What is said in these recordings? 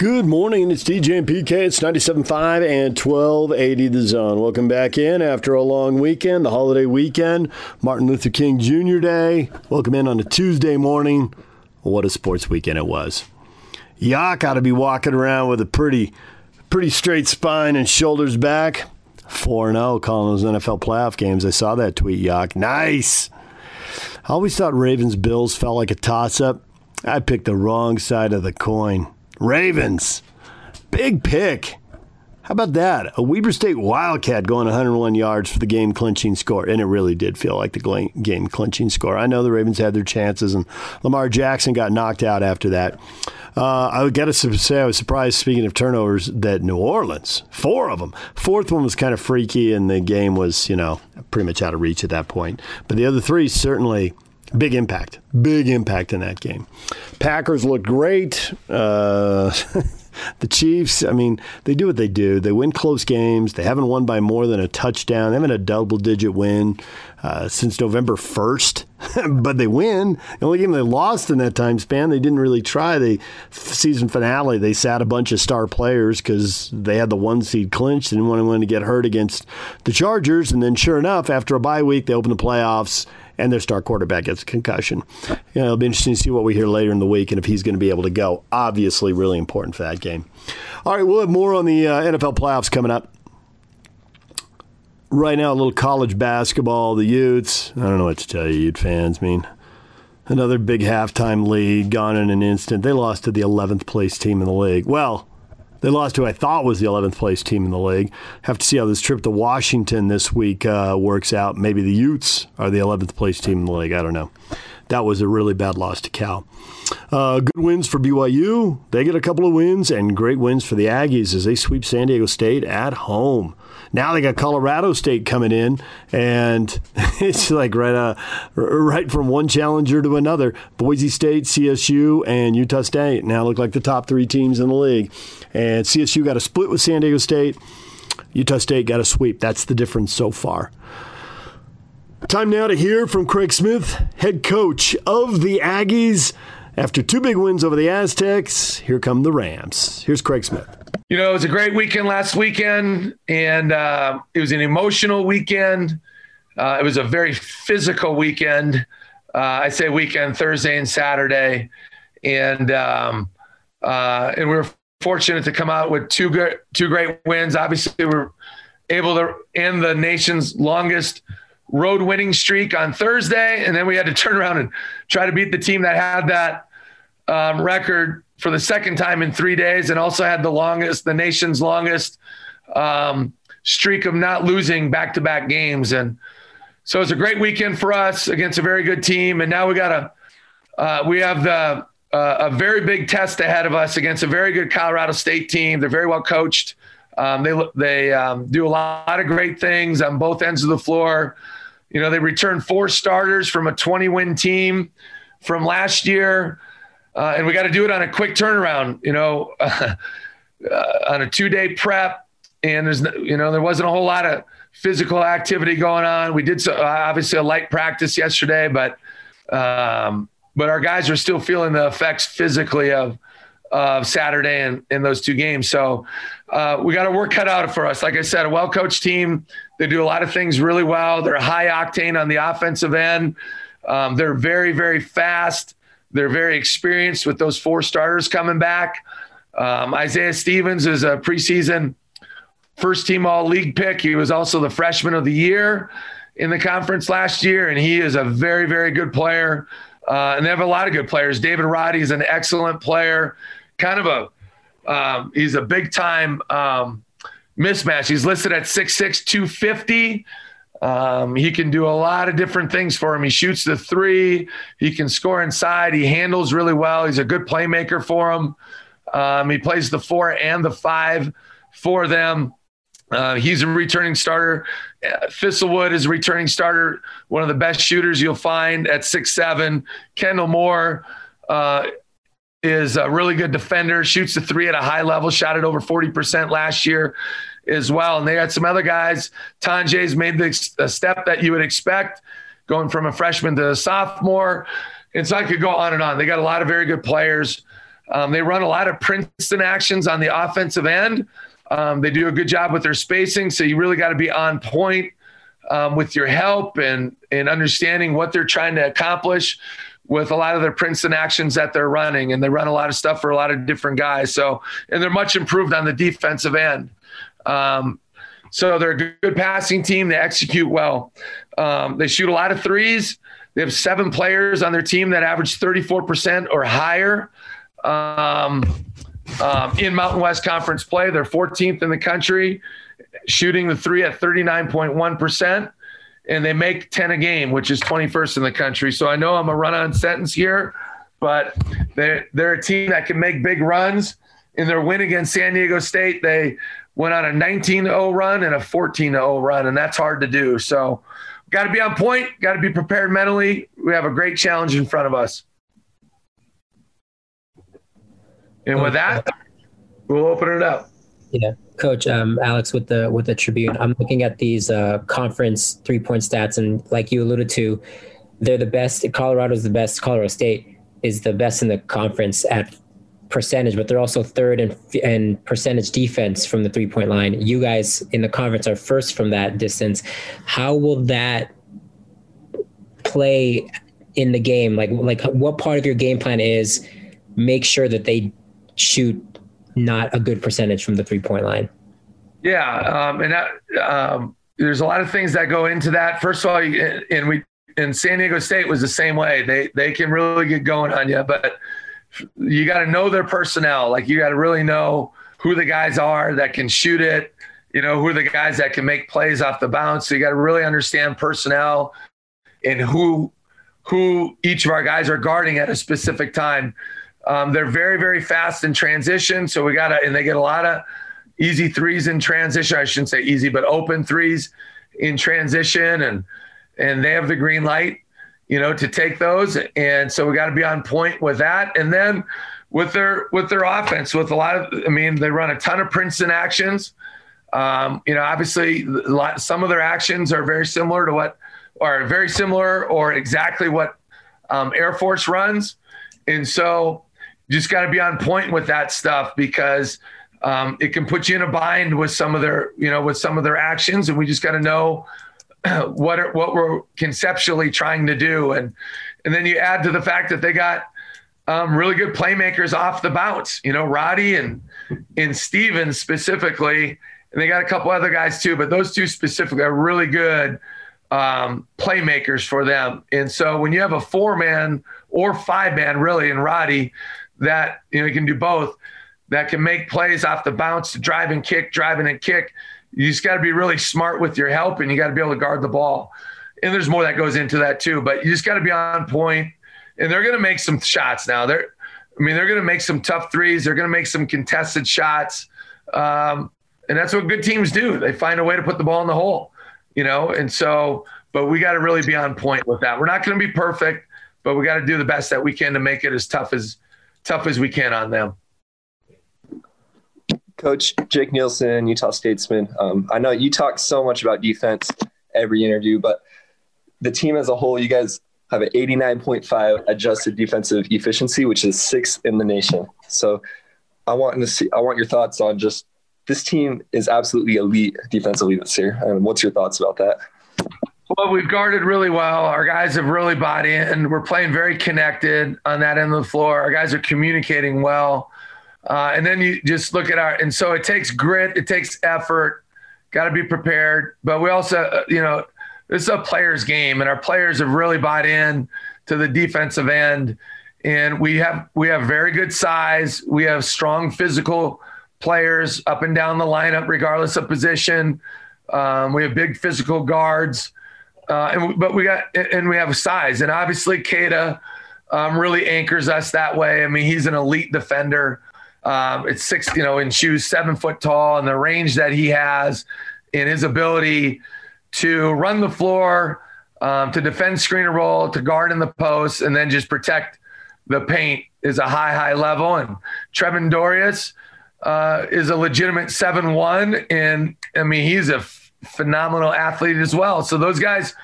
Good morning. It's DJ and PK. It's 97.5 and 1280 The Zone. Welcome back in after a long weekend, the holiday weekend, Martin Luther King Jr. Day. Welcome in on a Tuesday morning. What a sports weekend it was. Yak ought to be walking around with a pretty, pretty straight spine and shoulders back. 4 0 calling those NFL playoff games. I saw that tweet, Yak. Nice. I always thought Ravens Bills felt like a toss up. I picked the wrong side of the coin. Ravens. Big pick. How about that? A Weber State Wildcat going 101 yards for the game clinching score. And it really did feel like the game clinching score. I know the Ravens had their chances, and Lamar Jackson got knocked out after that. Uh, I got to say, I was surprised, speaking of turnovers, that New Orleans, four of them. Fourth one was kind of freaky, and the game was, you know, pretty much out of reach at that point. But the other three certainly Big impact. Big impact in that game. Packers look great. Uh, the Chiefs, I mean, they do what they do. They win close games. They haven't won by more than a touchdown. They haven't a double digit win uh, since November 1st, but they win. The only game they lost in that time span, they didn't really try. The season finale, they sat a bunch of star players because they had the one seed clinched and didn't want to get hurt against the Chargers. And then, sure enough, after a bye week, they open the playoffs and their star quarterback gets a concussion. You know, it'll be interesting to see what we hear later in the week and if he's going to be able to go. Obviously, really important for that game. All right, we'll have more on the uh, NFL playoffs coming up. Right now, a little college basketball. The Utes. I don't know what to tell you, Ute fans. Mean, another big halftime lead gone in an instant. They lost to the 11th place team in the league. Well, they lost to I thought was the 11th place team in the league. Have to see how this trip to Washington this week uh, works out. Maybe the Utes are the 11th place team in the league. I don't know. That was a really bad loss to Cal. Uh, good wins for BYU. They get a couple of wins, and great wins for the Aggies as they sweep San Diego State at home. Now they got Colorado State coming in, and it's like right, uh, right from one challenger to another. Boise State, CSU, and Utah State now look like the top three teams in the league. And CSU got a split with San Diego State. Utah State got a sweep. That's the difference so far. Time now to hear from Craig Smith, head coach of the Aggies. After two big wins over the Aztecs, here come the Rams. Here's Craig Smith. You know, it was a great weekend last weekend, and uh, it was an emotional weekend. Uh, it was a very physical weekend. Uh, I say weekend, Thursday and Saturday, and um, uh, and we were fortunate to come out with two two great wins. Obviously, we were able to end the nation's longest road winning streak on Thursday, and then we had to turn around and try to beat the team that had that um, record for the second time in three days, and also had the longest, the nation's longest um, streak of not losing back to back games. And so it's a great weekend for us against a very good team. And now we got a, uh, we have the, uh, a very big test ahead of us against a very good Colorado State team. They're very well coached. Um, they they um, do a lot of great things on both ends of the floor. You know, they returned four starters from a 20 win team from last year. Uh, and we got to do it on a quick turnaround, you know, uh, on a two day prep. And there's, you know, there wasn't a whole lot of physical activity going on. We did so, obviously a light practice yesterday, but, um, but our guys are still feeling the effects physically of, of Saturday and in those two games. So uh, we got to work cut out for us. Like I said, a well coached team. They do a lot of things really well. They're high octane on the offensive end. Um, they're very, very fast. They're very experienced with those four starters coming back. Um, Isaiah Stevens is a preseason first team all league pick. He was also the freshman of the year in the conference last year, and he is a very, very good player. Uh, and they have a lot of good players. David Roddy is an excellent player, kind of a, um, he's a big time um, mismatch. He's listed at 6'6, 250. Um, he can do a lot of different things for him. He shoots the three. He can score inside. He handles really well. He's a good playmaker for him. Um, he plays the four and the five for them. Uh, he's a returning starter. Uh, Thistlewood is a returning starter, one of the best shooters you'll find at six seven. Kendle Moore uh, is a really good defender, shoots the three at a high level, shot it over 40% last year as well. And they had some other guys. Tonje's made the, step that you would expect, going from a freshman to a sophomore. And so I could go on and on. They got a lot of very good players. Um, they run a lot of Princeton actions on the offensive end. Um, they do a good job with their spacing, so you really got to be on point um, with your help and and understanding what they're trying to accomplish with a lot of their Princeton actions that they're running, and they run a lot of stuff for a lot of different guys. So, and they're much improved on the defensive end. Um, so they're a good passing team. They execute well. Um, they shoot a lot of threes. They have seven players on their team that average 34% or higher um, um, in Mountain West Conference play. They're 14th in the country, shooting the three at 39.1% and they make 10 a game, which is 21st in the country. So I know I'm a run on sentence here, but they're, they're a team that can make big runs. In their win against San Diego State, they went on a 19 0 run and a 14 0 run, and that's hard to do. So, got to be on point, got to be prepared mentally. We have a great challenge in front of us. And with that, we'll open it up. Yeah, Coach um, Alex with the with the Tribune. I'm looking at these uh, conference three point stats, and like you alluded to, they're the best. Colorado's the best. Colorado State is the best in the conference at percentage, but they're also third in, in percentage defense from the three point line. You guys in the conference are first from that distance. How will that play in the game? Like like what part of your game plan is make sure that they shoot not a good percentage from the three point line. Yeah, um, and that, um, there's a lot of things that go into that. First of all, and we in San Diego State was the same way. They they can really get going on you, but you got to know their personnel. Like you got to really know who the guys are that can shoot it. You know who are the guys that can make plays off the bounce. So you got to really understand personnel and who who each of our guys are guarding at a specific time. Um, they're very, very fast in transition. So we got to, and they get a lot of easy threes in transition. I shouldn't say easy, but open threes in transition. And, and they have the green light, you know, to take those. And so we got to be on point with that. And then with their, with their offense, with a lot of, I mean, they run a ton of Princeton actions. Um, you know, obviously, lot, some of their actions are very similar to what, are very similar or exactly what um, Air Force runs. And so just got to be on point with that stuff because um, it can put you in a bind with some of their, you know, with some of their actions, and we just got to know what are, what we're conceptually trying to do, and and then you add to the fact that they got um, really good playmakers off the bounce, you know, Roddy and and Stevens specifically, and they got a couple other guys too, but those two specifically are really good um, playmakers for them. And so when you have a four man or five man, really, and Roddy, that you know he can do both that can make plays off the bounce, drive and kick, driving and kick. You just got to be really smart with your help and you got to be able to guard the ball. And there's more that goes into that too, but you just got to be on point. And they're going to make some shots now. They're, I mean, they're going to make some tough threes. They're going to make some contested shots. Um, and that's what good teams do. They find a way to put the ball in the hole, you know? And so, but we got to really be on point with that. We're not going to be perfect, but we got to do the best that we can to make it as tough as, tough as we can on them. Coach Jake Nielsen, Utah Statesman. Um, I know you talk so much about defense every interview, but the team as a whole, you guys have an 89.5 adjusted defensive efficiency, which is sixth in the nation. So I want to see, I want your thoughts on just this team is absolutely elite defensively this year. And what's your thoughts about that? Well, we've guarded really well. Our guys have really bought in. We're playing very connected on that end of the floor. Our guys are communicating well. Uh, and then you just look at our, and so it takes grit, it takes effort, got to be prepared. But we also, uh, you know, this is a player's game, and our players have really bought in to the defensive end. And we have we have very good size. We have strong physical players up and down the lineup, regardless of position. Um, we have big physical guards. Uh, and but we got and we have size, and obviously Queta um, really anchors us that way. I mean, he's an elite defender. Um, it's six, you know, in shoes, seven foot tall, and the range that he has in his ability to run the floor, um, to defend screen and roll, to guard in the post, and then just protect the paint is a high, high level. And Trevin Dorius uh, is a legitimate seven one, and I mean he's a phenomenal athlete as well. So those guys,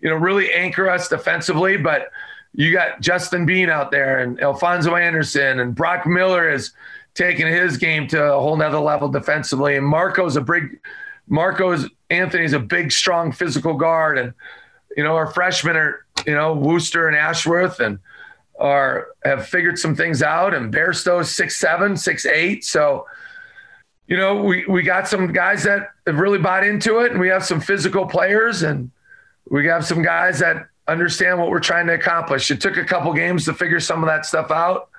you know, really anchor us defensively. But you got Justin Bean out there and Alphonso Anderson and Brock Miller is taking his game to a whole nother level defensively. And Marco's a big, Marco's Anthony's a big, strong physical guard. And, you know, our freshmen are, you know, Wooster and Ashworth and are have figured some things out. And Bairstow's six seven, six eight. So, you know, we, we got some guys that have really bought into it and we have some physical players and we have some guys that understand what we're trying to accomplish. It took a couple games to figure some of that stuff out,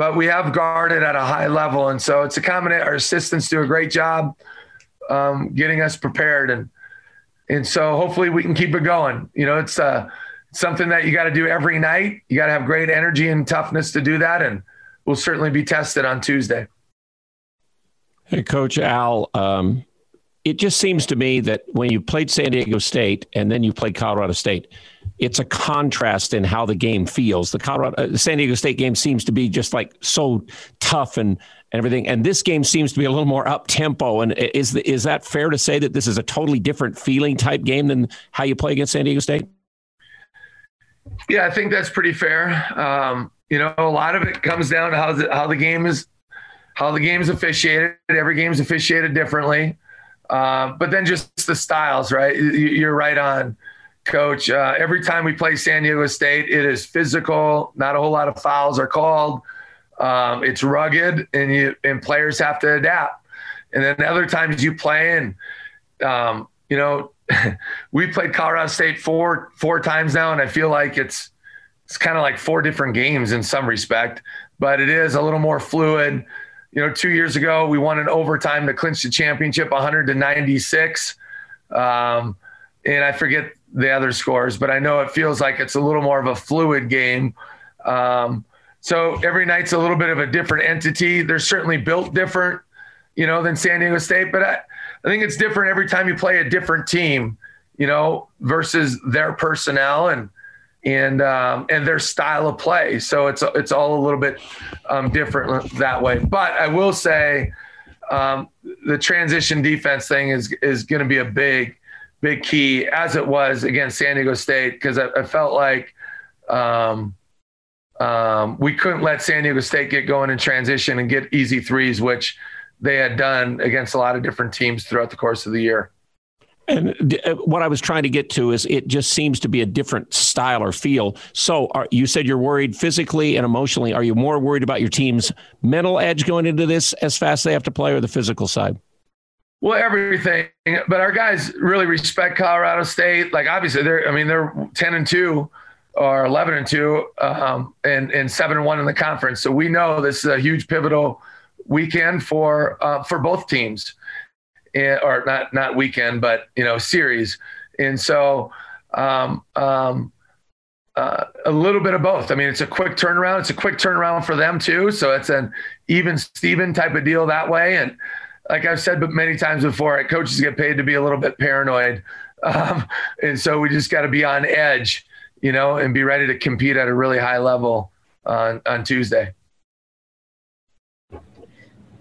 but we have guarded at a high level. And so it's a combination. Our assistants do a great job um, getting us prepared. And, and so hopefully we can keep it going. You know, it's uh, something that you got to do every night. You got to have great energy and toughness to do that. And we'll certainly be tested on Tuesday. Hey, Coach Al, um, it just seems to me that when you played San Diego State and then you played Colorado State, it's a contrast in how the game feels. The Colorado uh, San Diego State game seems to be just like so tough and, and everything, and this game seems to be a little more up tempo. And is is that fair to say that this is a totally different feeling type game than how you play against San Diego State? Yeah, I think that's pretty fair. Um, you know, a lot of it comes down to how the, how the game is how the game is officiated. Every game is officiated differently. Uh, but then just the styles, right? You're right on, coach. Uh, every time we play San Diego State, it is physical. Not a whole lot of fouls are called. Um, it's rugged, and you and players have to adapt. And then other times you play, and um, you know, we played Colorado State four four times now, and I feel like it's it's kind of like four different games in some respect, but it is a little more fluid you know, two years ago, we won an overtime to clinch the championship 100 to 96. Um, and I forget the other scores, but I know it feels like it's a little more of a fluid game. Um, so every night's a little bit of a different entity. They're certainly built different, you know, than San Diego State, but I, I think it's different every time you play a different team, you know, versus their personnel. And, and um, and their style of play. So it's it's all a little bit um, different that way. But I will say um, the transition defense thing is is going to be a big big key as it was against San Diego State because I, I, felt like. Um, um, we couldn't let San Diego State get going in transition and get easy threes, which they had done against a lot of different teams throughout the course of the year. And uh, what I was trying to get to is it just seems to be a different style or feel. So are, you said you're worried physically and emotionally. Are you more worried about your team's mental edge going into this as fast as they have to play or the physical side? Well, everything. But our guys really respect Colorado State. Like obviously they're, I mean, they're 10 and two or 11 and two um, and, and seven and one in the conference. So we know this is a huge pivotal weekend for, uh, for both teams and, or not not weekend, but you know series. And so um, um, uh, a little bit of both. I mean, it's a quick turnaround. It's a quick turnaround for them too. So it's an even Steven type of deal that way. And like I've said, but many times before, coaches get paid to be a little bit paranoid, um, and so we just got to be on edge, you know, and be ready to compete at a really high level on on Tuesday.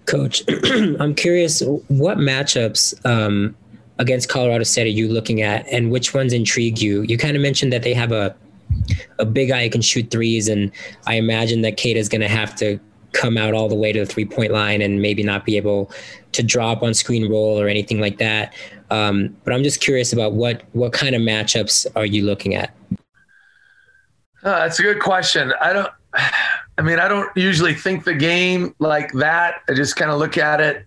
Coach, I'm curious what matchups um, against Colorado State are you looking at, and which ones intrigue you? You kind of mentioned that they have a a big guy who can shoot threes, and I imagine that Queta is going to have to come out all the way to the three point line and maybe not be able to drop on screen roll or anything like that. Um, but I'm just curious about what what kind of matchups are you looking at? Uh, that's a good question. I don't. I mean, I don't usually think the game like that. I just kind of look at it.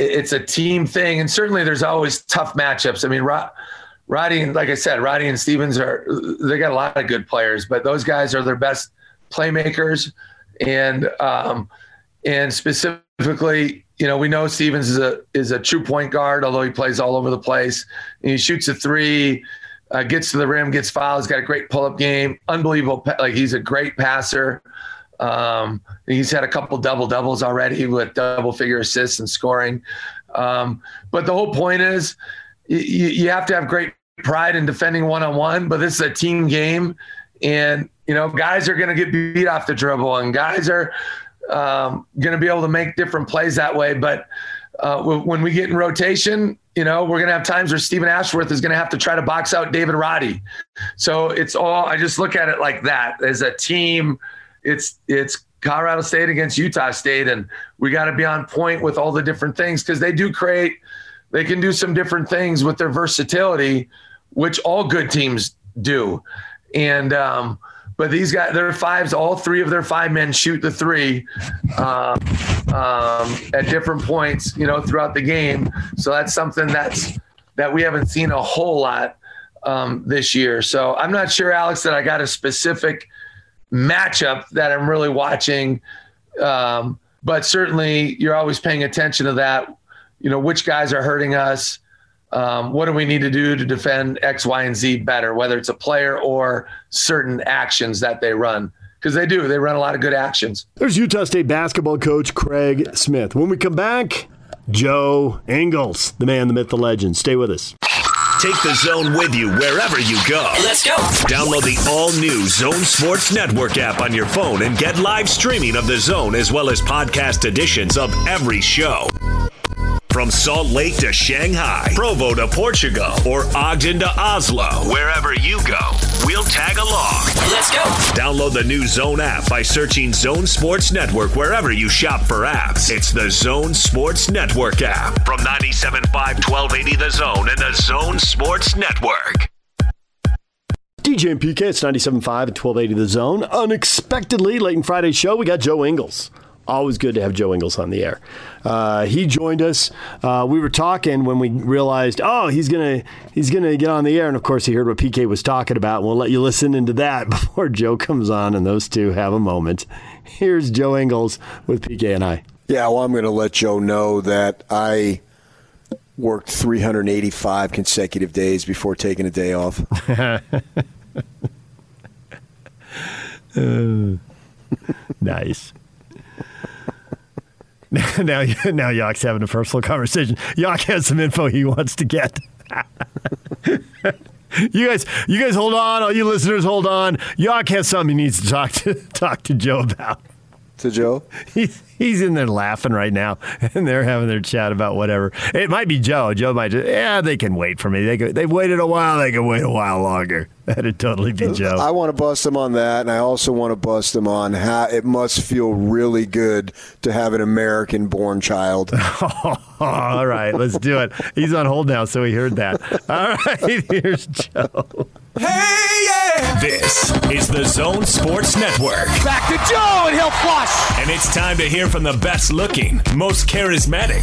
It's a team thing, and certainly there's always tough matchups. I mean, Roddy, like I said, Roddy and Stevens are they got a lot of good players, but those guys are their best playmakers, and um, and specifically, you know, we know Stevens is a is a true point guard, although he plays all over the place. And he shoots a three uh, gets to the rim, gets fouled. He's got a great pull up game, unbelievable. Like he's a great passer. Um, he's had a couple double doubles already with double figure assists and scoring. Um, but the whole point is you, you have to have great pride in defending one on one, but this is a team game. And, you know, guys are going to get beat off the dribble and guys are um, going to be able to make different plays that way. But uh, when we get in rotation, you know, we're going to have times where Steven Ashworth is going to have to try to box out David Roddy. So it's all, I just look at it like that as a team. It's, it's Colorado State against Utah State. And we got to be on point with all the different things because they do create, they can do some different things with their versatility, which all good teams do. And, um, but these guys, their fives, all three of their five men shoot the three uh, um, at different points, you know, throughout the game. So that's something that's that we haven't seen a whole lot um, this year. So I'm not sure, Alex, that I got a specific matchup that I'm really watching. Um, but certainly, you're always paying attention to that. You know, which guys are hurting us um, what do we need to do to defend X, Y, and Z better, whether it's a player or certain actions that they run? Because they do, they run a lot of good actions. There's Utah State basketball coach Craig Smith. When we come back, Joe Ingles, the man, the myth, the legend. Stay with us. Take the zone with you wherever you go. Let's go. Download the all new Zone Sports Network app on your phone and get live streaming of the zone as well as podcast editions of every show. From Salt Lake to Shanghai, Provo to Portugal, or Ogden to Oslo, wherever you go, we'll tag along. Let's go. Download the new Zone app by searching Zone Sports Network wherever you shop for apps. It's the Zone Sports Network app from 97.5 1280 The Zone and the Zone Sports Network. DJ and PK, it's 97.5 at 1280 The Zone. Unexpectedly, late in Friday's show, we got Joe Ingles. Always good to have Joe Ingles on the air. Uh, he joined us. Uh, we were talking when we realized, oh, he's gonna he's gonna get on the air, and of course he heard what PK was talking about. We'll let you listen into that before Joe comes on, and those two have a moment. Here's Joe Ingles with PK and I. Yeah, well, I'm going to let Joe know that I worked 385 consecutive days before taking a day off. uh, nice. now, now Yock's having a personal conversation. Yock has some info he wants to get. you guys, you guys, hold on. All you listeners, hold on. Yock has something he needs to talk to talk to Joe about. To Joe? He's he's in there laughing right now, and they're having their chat about whatever. It might be Joe. Joe might just, yeah, they can wait for me. They could, they've waited a while. They can wait a while longer. That'd totally be Joe. I want to bust them on that, and I also want to bust them on how it must feel really good to have an American-born child. All right, let's do it. He's on hold now, so he heard that. All right, here's Joe. Hey, yeah! This is the Zone Sports Network. Back to Joe, and he'll flush. And it's time to hear from the best looking, most charismatic,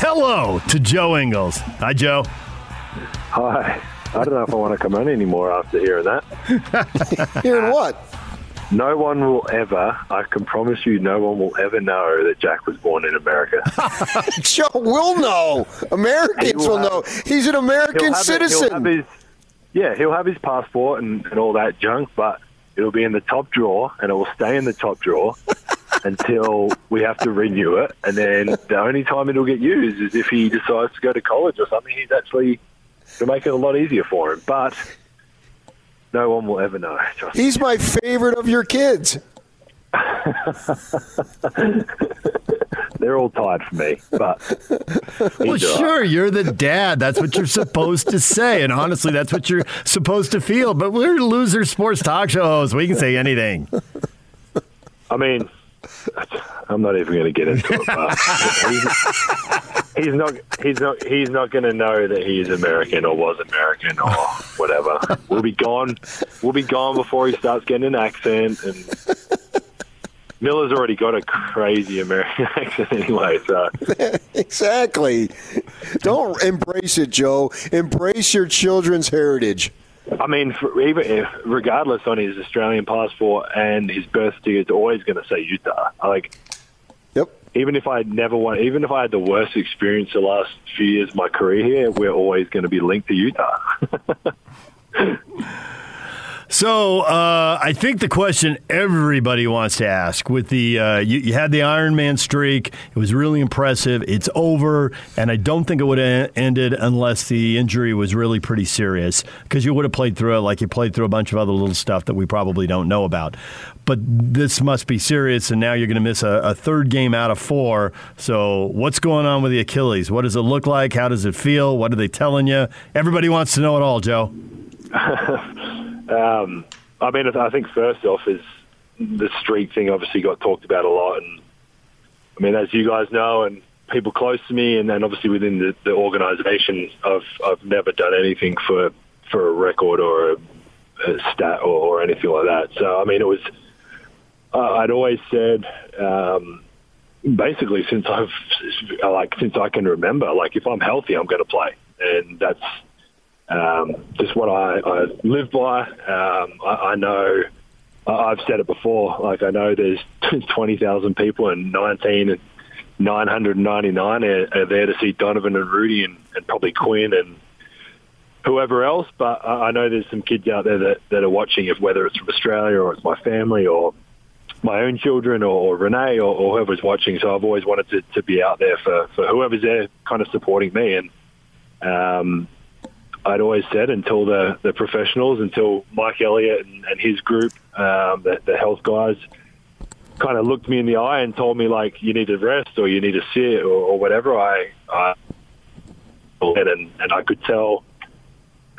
hello to Joe Ingles. Hi, Joe. Hi. I don't know if I want to come on anymore after hearing that. hearing what? No one will ever, I can promise you, no one will ever know that Jack was born in America. Joe will know. Americans will, will know. He's an American citizen. It, he'll his, yeah, he'll have his passport and, and all that junk, but it'll be in the top drawer and it will stay in the top drawer until we have to renew it. And then the only time it'll get used is if he decides to go to college or something. He's actually to make it a lot easier for him. But no one will ever know. He's my favorite of your kids. They're all tied for me, but well, sure, you're the dad. That's what you're supposed to say, and honestly, that's what you're supposed to feel. But we're loser sports talk shows. We can say anything. I mean, I'm not even going to get into it. But he's, he's not. He's not. He's not going to know that he's American or was American or whatever. We'll be gone. We'll be gone before he starts getting an accent. And Milla's already got a crazy American accent anyway. So exactly. Don't embrace it, Joe. Embrace your children's heritage. I mean, even if, regardless on his Australian passport and his birth certificate, it's always going to say Utah. Like, yep. even if I never won, even if I had the worst experience the last few years of my career here, we're always going to be linked to Utah. So uh, I think the question everybody wants to ask with the uh, you, you, had the Iron Man streak. It was really impressive. It's over, and I don't think it would have ended unless the injury was really pretty serious because you would have played through it like you played through a bunch of other little stuff that we probably don't know about. But this must be serious, and now you're going to miss a, a third game out of four. So what's going on with the Achilles? What does it look like? How does it feel? What are they telling you? Everybody wants to know it all, Joe. Um, I mean, I think first off is the streak thing. Obviously, got talked about a lot, and I mean, as you guys know, and people close to me, and then obviously within the, the organisation, I've I've never done anything for for a record or a, a stat or, or, anything like that. So I mean, it was uh, I'd always said. Um, basically, since I've like since I can remember, like if I'm healthy, I'm going to play, and that's um, just what I, I live by. Um, I, I know I've said it before. Like I know there's 20,000 people and 19 and 999 are, are, there to see Donovan and Rudy and, and, probably Quinn and whoever else. But I know there's some kids out there that, that are watching, if whether it's from Australia or it's my family or my own children or, or Renae or, or, whoever's watching. So I've always wanted to, to be out there for, for whoever's there kind of supporting me. And um, I'd always said until the, the professionals, until Mike Elliott and, and his group, um, the, the health guys, kind of looked me in the eye and told me like you need to rest or you need to sit or, or whatever. I, I and and I could tell.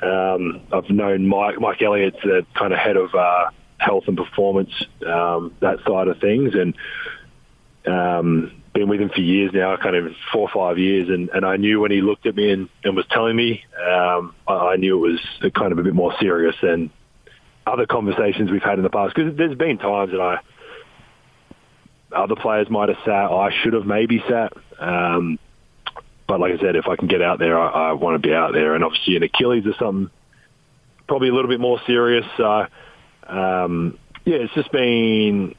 Um, I've known Mike Mike Elliott's the kind of head of uh, health and performance um, that side of things, and um, been with him for years now, kind of four or five years, and, and I knew when he looked at me and, and was telling me, um, I, I knew it was kind of a bit more serious than other conversations we've had in the past. Because there's been times that I, other players might have sat, I should have maybe sat. Um, but like I said, if I can get out there, I, I want to be out there. And obviously, an Achilles is something probably a little bit more serious. So, um, yeah, it's just been.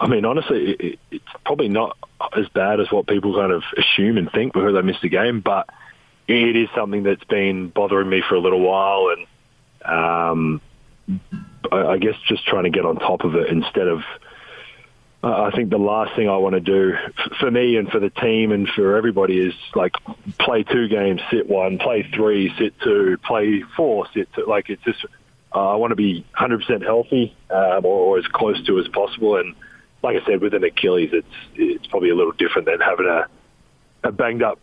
I mean, honestly, it's probably not as bad as what people kind of assume and think because I missed a game, but it is something that's been bothering me for a little while, and um, I, guess just trying to get on top of it instead of. Uh, I think the last thing I want to do for me and for the team and for everybody is like play two games, sit one, play three, sit two, play four, sit two. Like it's just uh, I want to be 100% healthy um, or, or, as close to as possible. And like I said, with an Achilles, it's it's probably a little different than having a, a banged up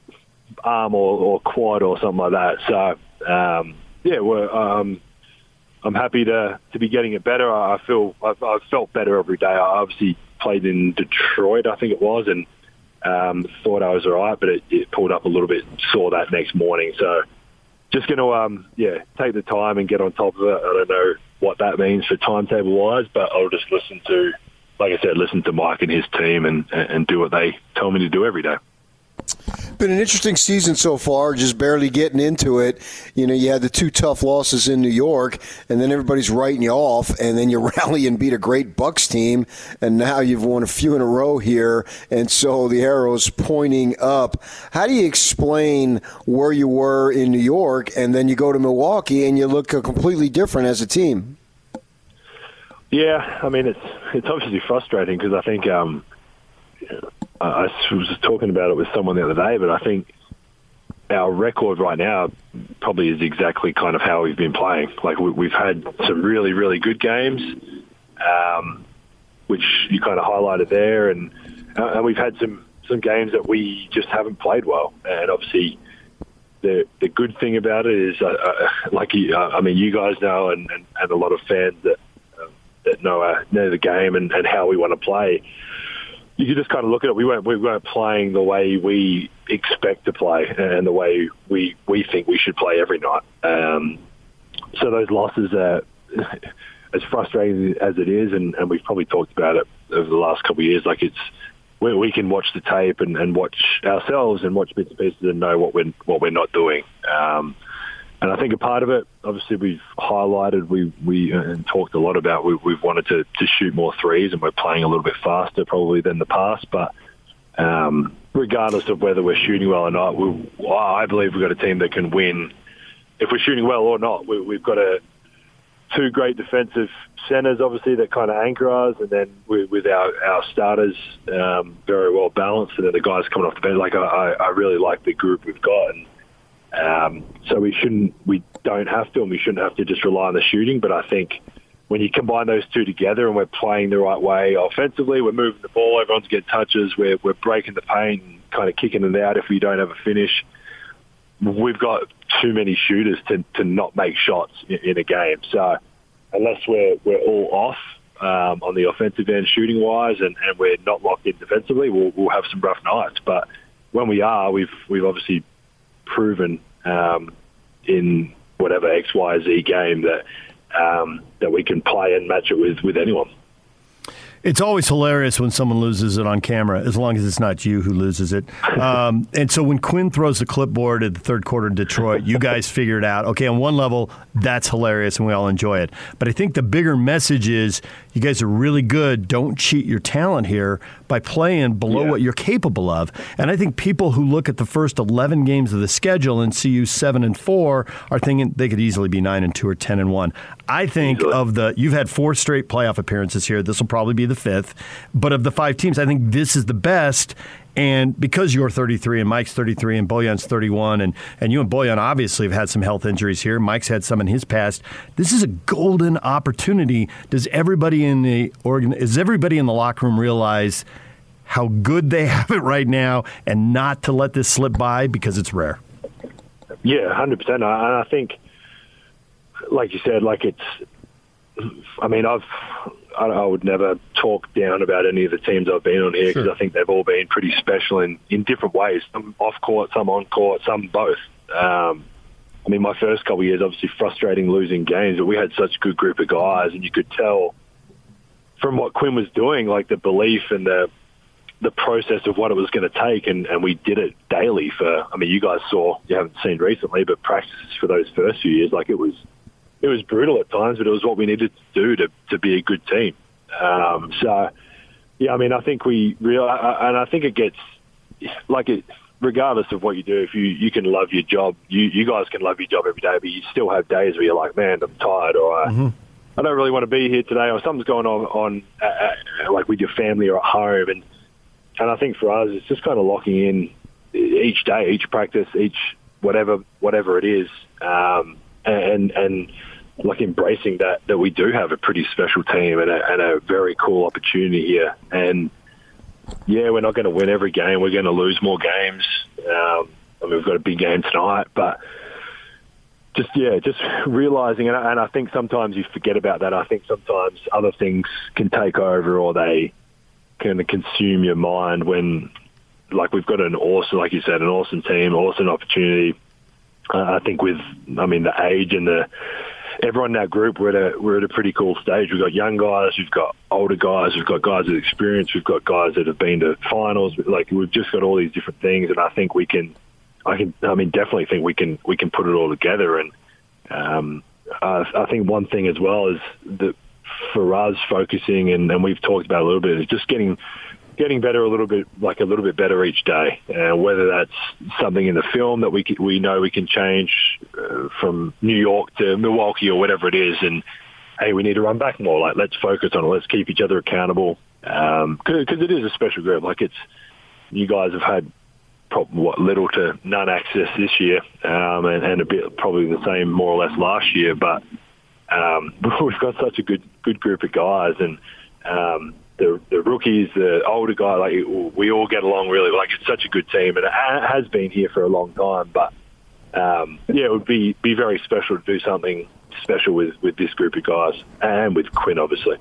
arm or, or quad or something like that. So um, yeah, we're, um, I'm happy to to be getting it better. I feel I've, I've felt better every day. I obviously played in Detroit, I think it was, and um, thought I was all right, but it, it pulled up a little bit. Saw that next morning, so just going to um, yeah take the time and get on top of it. I don't know what that means for timetable wise, but I'll just listen to, like I said, listen to Mike and his team and and do what they tell me to do every day. Been an interesting season so far, just barely getting into it. You know, you had the two tough losses in New York, and then everybody's writing you off, and then you rally and beat a great Bucks team, and now you've won a few in a row here, and so the arrow's pointing up. How do you explain where you were in New York, and then you go to Milwaukee, and you look completely different as a team? Yeah, I mean it's it's obviously frustrating because I think um, I was just talking about it with someone the other day, but I think our record right now probably is exactly kind of how we've been playing. Like we, have had some really, really good games, um, which you kind of highlighted there, and uh, and we've had some some games that we just haven't played well. And obviously, the the good thing about it is, uh, uh, like you, uh, I mean, you guys know, and, and, and a lot of fans that um, that know uh, know the game and, and how we want to play you just kind of look at it. We weren't we weren't playing the way we expect to play and the way we we think we should play every night. Um, so those losses are as frustrating as it is, and, and we've probably talked about it over the last couple of years. Like it's we, we can watch the tape and, and watch ourselves and watch bits and pieces and know what we're what we're not doing. Um, and I think a part of it, obviously, we've highlighted, we we uh, and talked a lot about. We, we've wanted to, to shoot more threes, and we're playing a little bit faster probably than the past. But um, regardless of whether we're shooting well or not, we, I believe we've got a team that can win if we're shooting well or not. We, have got a two great defensive centers, obviously, that kind of anchor us, and then with, with our, our starters um, very well balanced, and then the guys coming off the bench. Like I, I really like the group we've got, and um, so we shouldn't, we don't have to, and we shouldn't have to just rely on the shooting. But I think when you combine those two together and we're playing the right way offensively, we're moving the ball, everyone's getting touches, we're, we're breaking the paint kind of kicking it out if we don't have a finish. We've got too many shooters to, to not make shots in, in a game. So unless we're, we're all off um, on the offensive end shooting wise and, and we're not locked in defensively, we'll, we'll have some rough nights. But when we are, we've, we've obviously proven um, in whatever X, Y, Z game that um, that we can play and match it with with anyone. It's always hilarious when someone loses it on camera, as long as it's not you who loses it. Um, and so when Quinn throws the clipboard at the third quarter in Detroit, you guys figure it out. Okay, on one level, that's hilarious and we all enjoy it. But I think the bigger message is you guys are really good. Don't cheat your talent here by playing below yeah. what you're capable of. And I think people who look at the first 11 games of the schedule and see you 7 and 4 are thinking they could easily be 9 and 2 or 10 and 1. I think easily. of the you've had four straight playoff appearances here. This will probably be the fifth. But of the five teams, I think this is the best. And because you're 33 and Mike's 33 and Bojan's 31, and, and you and Bojan obviously have had some health injuries here. Mike's had some in his past. This is a golden opportunity. Does everybody in the organ does everybody in the locker room realize how good they have it right now and not to let this slip by because it's rare? Yeah, hundred percent. And I think, like you said, like it's. I mean, I've I, I would never talk down about any of the teams I've been on here because sure. I think they've all been pretty special in, in different ways. Some off court, some on court, some both. Um, I mean, my first couple of years, obviously frustrating losing games, but we had such a good group of guys, and you could tell from what Quinn was doing, like the belief and the the process of what it was going to take, and, and we did it daily for. I mean, you guys saw you haven't seen recently, but practices for those first few years, like it was it was brutal at times, but it was what we needed to do to, to be a good team. Um, so, yeah, I mean, I think we real, and I think it gets like it, regardless of what you do, if you, you can love your job, you, you guys can love your job every day, but you still have days where you're like, man, I'm tired or mm-hmm. I don't really want to be here today or something's going on, on uh, uh, like with your family or at home. And, and I think for us, it's just kind of locking in each day, each practice, each whatever, whatever it is. Um, and, and, like embracing that that we do have a pretty special team and a, and a very cool opportunity here. And yeah, we're not going to win every game. We're going to lose more games. Um, I mean, we've got a big game tonight, but just yeah, just realizing, and I, and I think sometimes you forget about that. I think sometimes other things can take over, or they can consume your mind when, like, we've got an awesome, like you said, an awesome team, awesome opportunity. Uh, I think with, I mean, the age and the everyone in that group, we're at a we're at a pretty cool stage. We've got young guys, we've got older guys, we've got guys with experience, we've got guys that have been to finals. Like we've just got all these different things, and I think we can, I can, I mean, definitely think we can we can put it all together. And um, I, I think one thing as well is that for us focusing, and, and we've talked about a little bit, is just getting getting better a little bit, like a little bit better each day. Whether that's something in the film that we we know we can change uh, from New York to Milwaukee or whatever it is, and hey, we need to run back more. Like let's focus on it. Let's keep each other accountable because um, it is a special group. Like it's you guys have had probably what little to none access this year, um, and, and a bit probably the same more or less last year, but. Um, we've got such a good good group of guys, and um, the the rookies, the older guy, like we all get along really. Like it's such a good team, and it has been here for a long time. But um, yeah, it would be be very special to do something special with with this group of guys and with Quinn, obviously.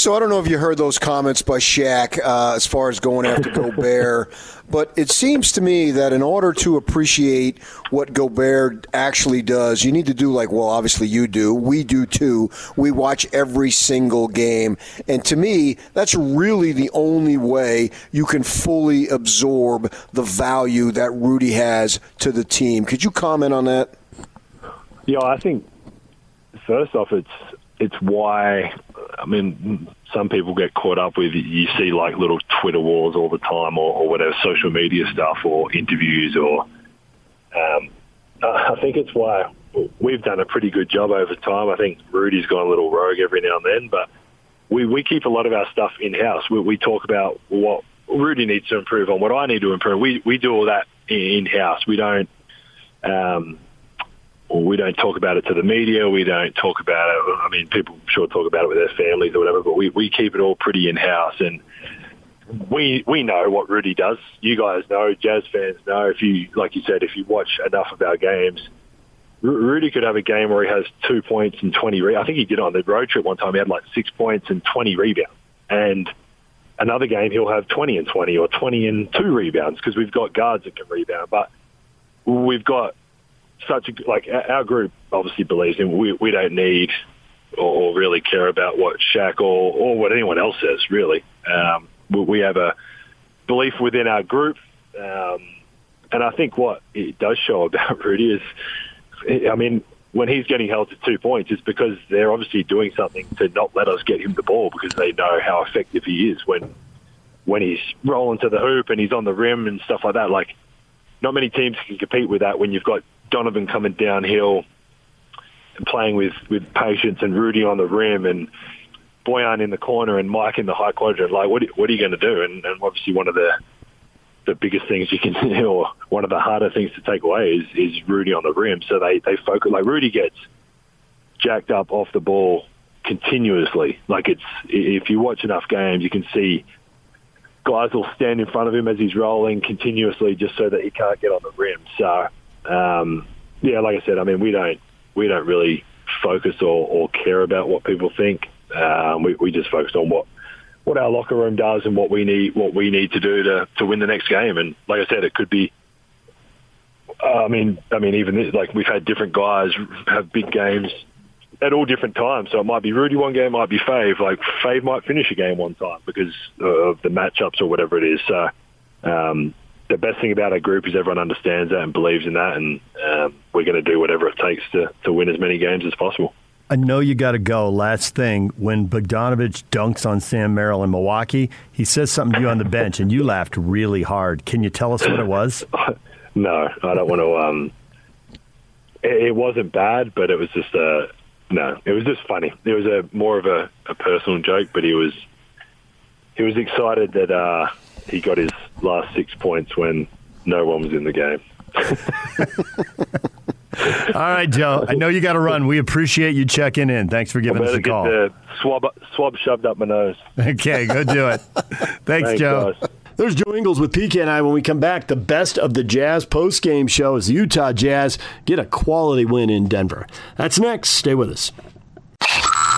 So I don't know if you heard those comments by Shaq uh, as far as going after Gobert, but it seems to me that in order to appreciate what Gobert actually does, you need to do like, well, obviously you do, we do too. We watch every single game, and to me, that's really the only way you can fully absorb the value that Rudy has to the team. Could you comment on that? Yeah, I think first off, it's it's why I mean, some people get caught up with you see like little Twitter wars all the time, or, or whatever social media stuff, or interviews, or um, I think it's why we've done a pretty good job over time. I think Rudy's gone a little rogue every now and then, but we, we keep a lot of our stuff in house. We, we talk about what Rudy needs to improve on, what I need to improve. We we do all that in house. We don't. Um, we don't talk about it to the media. We don't talk about it. I mean, people sure talk about it with their families or whatever, but we, we keep it all pretty in house. And we we know what Rudy does. You guys know, Jazz fans know. If you like you said, if you watch enough of our games, Rudy could have a game where he has two points and twenty. Re- I think he did on the road trip one time. He had like six points and twenty rebounds. And another game he'll have twenty and twenty or twenty and two rebounds because we've got guards that can rebound. But we've got such a like our group obviously believes in we we don't need or really care about what Shaq or or what anyone else says really. Um, we have a belief within our group, um, and I think what it does show about Rudy is, I mean, when he's getting held to two points, it's because they're obviously doing something to not let us get him the ball because they know how effective he is when when he's rolling to the hoop and he's on the rim and stuff like that. Like, not many teams can compete with that when you've got Donovan coming downhill and playing with, with patience and Rudy on the rim and Bojan in the corner and Mike in the high quadrant. Like, what, what are you going to do? And, and obviously one of the the biggest things you can do, or one of the harder things to take away is, is Rudy on the rim. So they, they focus, like Rudy gets jacked up off the ball continuously. Like it's, if you watch enough games, you can see guys will stand in front of him as he's rolling continuously just so that he can't get on the rim. So um, yeah, like I said, I mean, we don't we don't really focus or, or care about what people think. Um, we, we just focus on what what our locker room does and what we need what we need to do to to win the next game. And like I said, it could be. I mean, I mean, even this, like we've had different guys have big games at all different times. So it might be Rudy one game, it might be Fave. Like Fave might finish a game one time because of the matchups or whatever it is. So um, the best thing about our group is everyone understands that and believes in that, and um, we're going to do whatever it takes to, to win as many games as possible. I know you got to go. Last thing, when Bogdanovich dunks on Sam Merrill in Milwaukee, he says something to you on the bench, and you laughed really hard. Can you tell us what it was? no, I don't want to. Um, it, it, wasn't bad, but it was just a no. It was just funny. It was a more of a, a personal joke, but he was he was excited that uh, he got his last six points when no one was in the game. All right, Joe. I know you got to run. We appreciate you checking in. Thanks for giving us a call. Get the swab, swab shoved up my nose. Okay, go do it. Thanks, Thanks Joe. Guys. There's Joe Ingles with PK and I. When we come back, the best of the Jazz post-game show is the Utah Jazz get a quality win in Denver. That's next. Stay with us.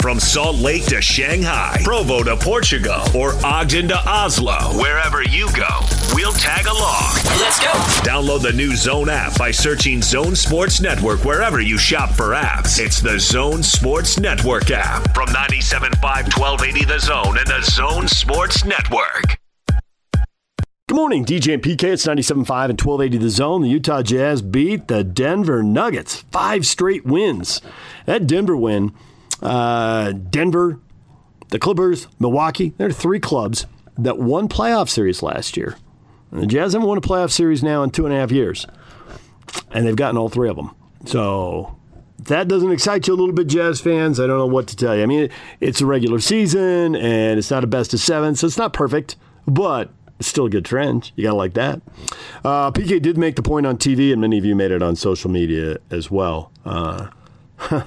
From Salt Lake to Shanghai, Provo to Portugal, or Ogden to Oslo, wherever you go, we'll tag along. Let's go. Download the new Zone app by searching Zone Sports Network wherever you shop for apps. It's the Zone Sports Network app from 97.5 1280 The Zone and the Zone Sports Network. Good morning, DJ and PK. It's 97.5 and 1280 The Zone. The Utah Jazz beat the Denver Nuggets. Five straight wins. That Denver win uh, Denver, the Clippers, Milwaukee. There are three clubs that won playoff series last year. And the Jazz haven't won a playoff series now in two and a half years, and they've gotten all three of them. So that doesn't excite you a little bit, Jazz fans. I don't know what to tell you. I mean, it's a regular season, and it's not a best of seven, so it's not perfect, but it's still a good trend. You got to like that. Uh, PK did make the point on TV, and many of you made it on social media as well. Uh,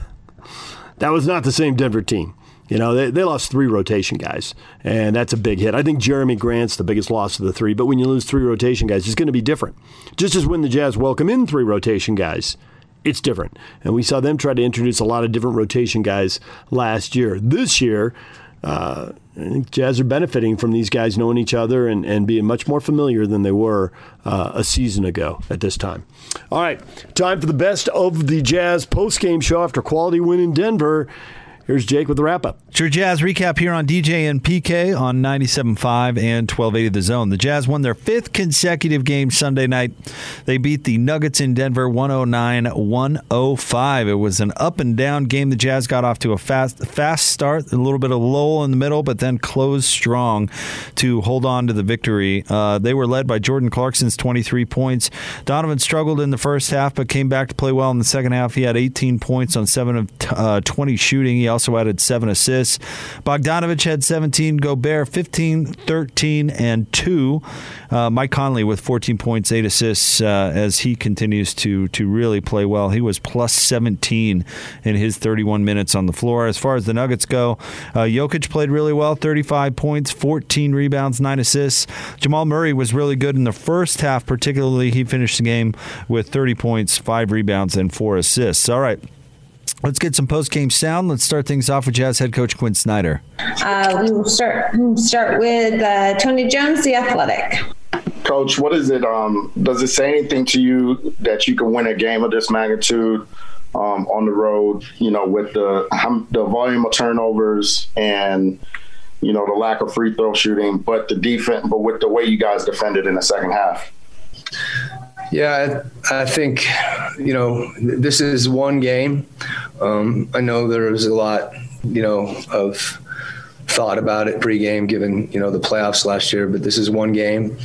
that was not the same Denver team. You know, they, they lost three rotation guys, and that's a big hit. I think Jerami Grant's the biggest loss of the three, but when you lose three rotation guys, it's going to be different. Just as when the Jazz welcome in three rotation guys, it's different. And we saw them try to introduce a lot of different rotation guys last year. This year, uh, Jazz are benefiting from these guys knowing each other and, and being much more familiar than they were uh, a season ago at this time. All right, time for the best of the Jazz post-game show after quality win in Denver. Here's Jake with the wrap up. It's your Jazz recap here on DJ and PK on 97.5 and 1280 The Zone. The Jazz won their fifth consecutive game Sunday night. They beat the Nuggets in Denver 109 105. It was an up and down game. The Jazz got off to a fast fast start, a little bit of lull in the middle, but then closed strong to hold on to the victory. Uh, they were led by Jordan Clarkson's 23 points. Donovan struggled in the first half, but came back to play well in the second half. He had 18 points on 7 of uh, 20 shooting. He also added 7 assists. Bogdanovich had 17, Gobert 15, 13, and 2. Uh, Mike Conley with 14 points, 8 assists uh, as he continues to, to really play well. He was plus 17 in his 31 minutes on the floor. As far as the Nuggets go, uh, Jokic played really well 35 points, 14 rebounds, 9 assists. Jamal Murray was really good in the first half, particularly. He finished the game with 30 points, 5 rebounds, and 4 assists. All right. Let's get some post game sound. Let's start things off with Jazz head coach Quin Snyder. Uh, we will start start with uh, Tony Jones, the Athletic. Coach, what is it? Um, does it say anything to you that you can win a game of this magnitude um, on the road? You know, with the the volume of turnovers and you know the lack of free throw shooting, but the defense, but with the way you guys defended in the second half. Yeah, I think you know this is one game. Um, I know there was a lot, you know, of thought about it pregame, given you know the playoffs last year. But this is one game.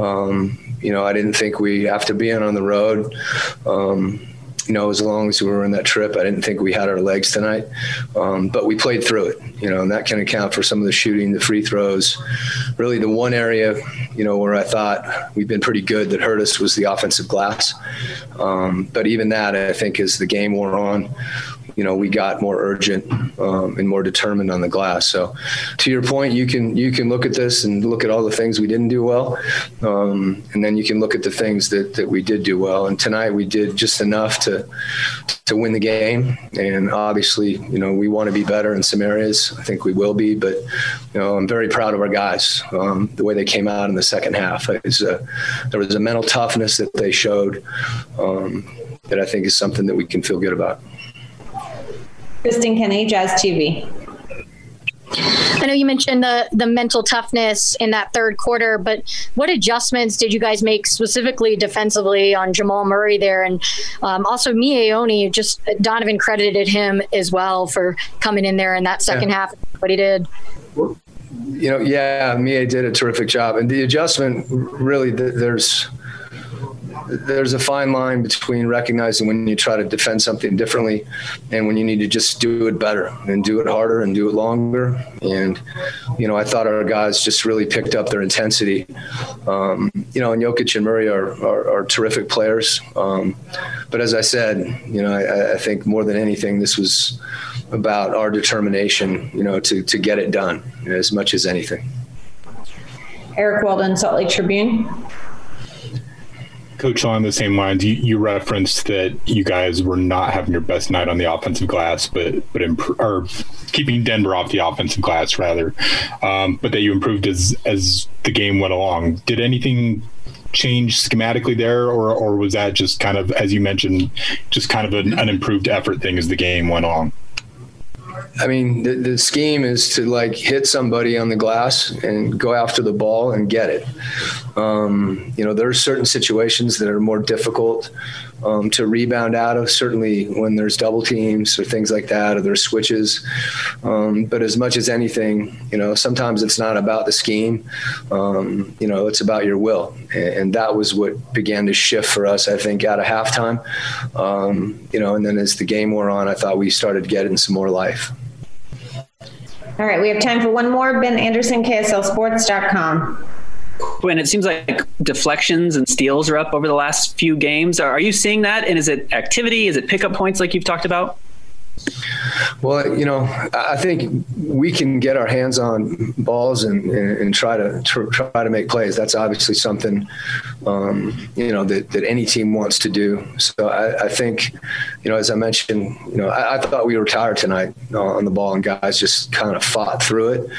Um, you know, I didn't think we have to be on on the road. Um, you know, as long as we were in that trip, I didn't think we had our legs tonight. Um, but we played through it, you know, and that can account for some of the shooting, the free throws. Really, the one area, you know, where I thought we've been pretty good that hurt us was the offensive glass. Um, but even that, I think, as the game wore on, you know we got more urgent um, and more determined on the glass. So, to your point, you can you can look at this and look at all the things we didn't do well, um, and then you can look at the things that that we did do well. And tonight we did just enough to to win the game. And obviously, you know we want to be better in some areas. I think we will be, but you know I'm very proud of our guys. Um, the way they came out in the second half, a, there was a mental toughness that they showed um, that I think is something that we can feel good about. Kristen Kenny, Jazz TV. I know you mentioned the the mental toughness in that third quarter, but what adjustments did you guys make specifically defensively on Jamal Murray there, and um, also Miye Oni? Just Donovan credited him as well for coming in there in that second yeah. half. What he did. You know, yeah, Miye did a terrific job, and the adjustment really there's there's a fine line between recognizing when you try to defend something differently and when you need to just do it better and do it harder and do it longer. And, you know, I thought our guys just really picked up their intensity. Um, you know, and Jokic and Murray are, are, are terrific players. Um, but as I said, you know, I, I think more than anything, this was about our determination, you know, to, to get it done as much as anything. Eric Walden, Salt Lake Tribune. Coach, along the same lines, you, you, referenced that you guys were not having your best night on the offensive glass, but but imp- or keeping Denver off the offensive glass rather, um, but that you improved as as the game went along. Did anything change schematically there, or or was that just kind of as you mentioned, just kind of an, an improved effort thing as the game went on? I mean, the, the, scheme is to like hit somebody on the glass and go after the ball and get it. Um, you know, there are certain situations that are more difficult um, to rebound out of, certainly when there's double teams or things like that, or there's switches. Um, but as much as anything, you know, sometimes it's not about the scheme, um, you know, it's about your will. And, and, that was what began to shift for us, I think, out of halftime. Um, you know, and then as the game wore on, I thought we started getting some more life. All right, we have time for one more. Ben Anderson, KSLSports.com. Quin, it seems like deflections and steals are up over the last few games. Are you seeing that? And is it activity? Is it pickup points like you've talked about? Well, you know, I think we can get our hands on balls and, and try to try to make plays. That's obviously something, um, you know, that, that any team wants to do. So I, I think, you know, as I mentioned, you know, I, I, thought we were tired tonight on the ball, and guys just kind of fought through it.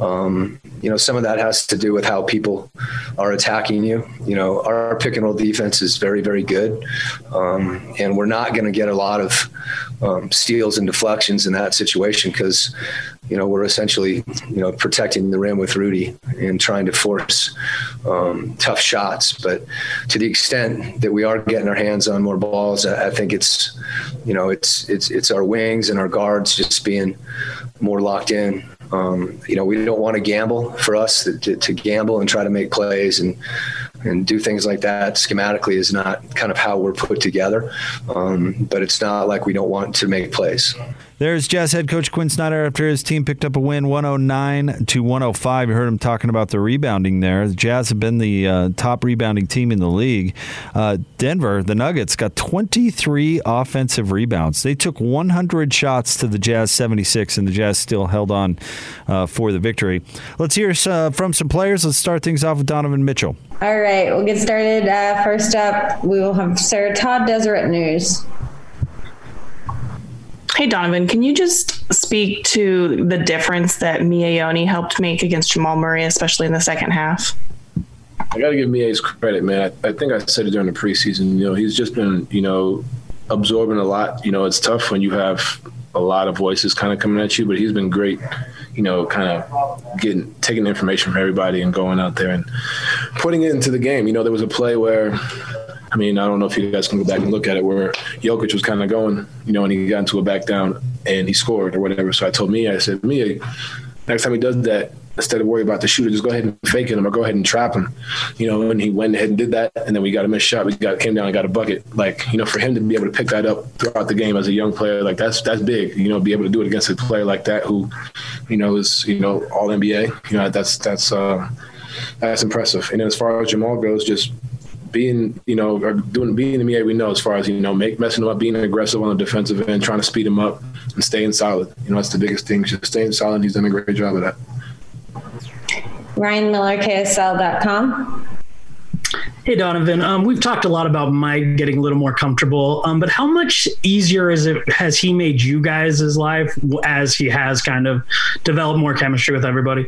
Um, you know, some of that has to do with how people are attacking you. You know, our pick and roll defense is very, very good, um, and we're not going to get a lot of um, steals and deflections in that situation because you know we're essentially you know protecting the rim with Rudy and trying to force um, tough shots. But to the extent that we are getting our hands on more balls, I, think it's you know it's it's it's our wings and our guards just being more locked in. Um, you know, we don't want to gamble for us to, to, to gamble and try to make plays and and do things like that schematically is not kind of how we're put together. Um, but it's not like we don't want to make plays. There's Jazz head coach Quin Snyder after his team picked up a win 109 to 105. You heard him talking about the rebounding there. The Jazz have been the uh, top rebounding team in the league. Uh, Denver, the Nuggets, got 23 offensive rebounds. They took 100 shots to the Jazz 76, and the Jazz still held on uh, for the victory. Let's hear uh, from some players. Let's start things off with Donovan Mitchell. All right, we'll get started. Uh, first up, we will have Sarah Todd Deseret News. Hey, Donovan, can you just speak to the difference that Oni helped make against Jamal Murray, especially in the second half? I got to give Miye's credit, man. I, I, think I said it during the preseason. You know, he's just been, you know, absorbing a lot. You know, it's tough when you have a lot of voices kind of coming at you, but he's been great. You know, kind of getting taking information from everybody and going out there and putting it into the game. You know, there was a play where I mean, I don't know if you guys can go back and look at it where Jokic was kind of going, you know, and he got into a back down and he scored or whatever. So I told me, I said, me, next time he does that, instead of worry about the shooter, just go ahead and fake him or go ahead and trap him. You know, and he went ahead and did that, and then we got a missed shot. We got came down and got a bucket. Like, you know, for him to be able to pick that up throughout the game as a young player, like that's that's big. You know, be able to do it against a player like that who, you know, is you know all NBA. You know, that's that's uh, that's impressive. And as far as Jamal goes, just being, you know, or doing being the NBA we know as far as you know, make messing them up, being aggressive on the defensive end, trying to speed him up, and staying solid. You know, that's the biggest thing. Just staying solid. He's done a great job of that. Ryan Miller, KSL.com. Hey Donovan, um, we've talked a lot about Mike getting a little more comfortable, um, but how much easier is it has he made you guys' life as he has kind of developed more chemistry with everybody?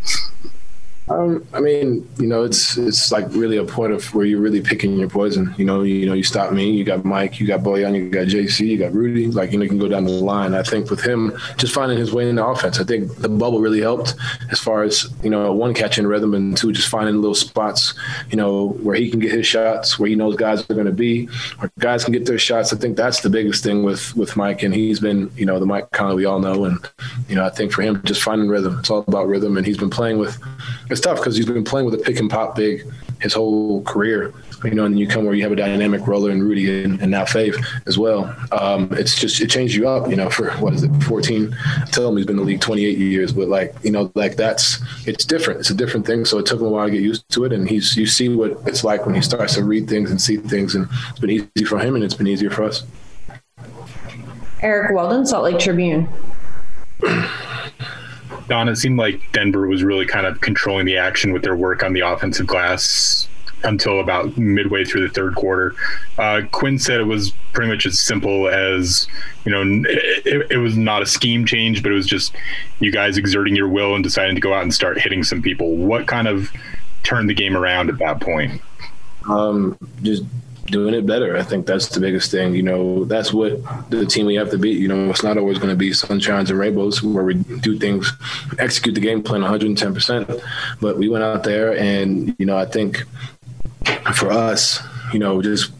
Um, I mean, you know, it's it's like really a point of where you're really picking your poison. You know, you know, you stop me, you got Mike, you got Bojan, you got JC, you got Rudy. Like you know, you can go down the line. I think with him just finding his way in the offense, I think the bubble really helped as far as you know, one catching rhythm and two just finding little spots, you know, where he can get his shots, where he knows guys are going to be, or guys can get their shots. I think that's the biggest thing with with Mike, and he's been you know the Mike Conley we all know, and you know I think for him just finding rhythm. It's all about rhythm, and he's been playing with it's tough because he's been playing with a pick and pop big his whole career. You know, and then you come where you have a dynamic roller in Rudy and, and now Fave as well. Um, it's just it changed you up. You know, for what is it, 14? tell him he's been in the league 28 years, but like you know, like that's it's different. It's a different thing. So it took him a while to get used to it, and he's you see what it's like when he starts to read things and see things, and it's been easy for him, and it's been easier for us. Eric Walden, Salt Lake Tribune. Don, it seemed like Denver was really kind of controlling the action with their work on the offensive glass until about midway through the third quarter. Uh, Quin said it was pretty much as simple as, you know, it, it, was not a scheme change, but it was just you guys exerting your will and deciding to go out and start hitting some people. What kind of turned the game around at that point? Um, just doing it better. I think that's the biggest thing. You know, that's what the team we have to beat. You know, it's not always going to be sunshines and rainbows where we do things, execute the game plan 110%. But we went out there and, you know, I think for us, you know, just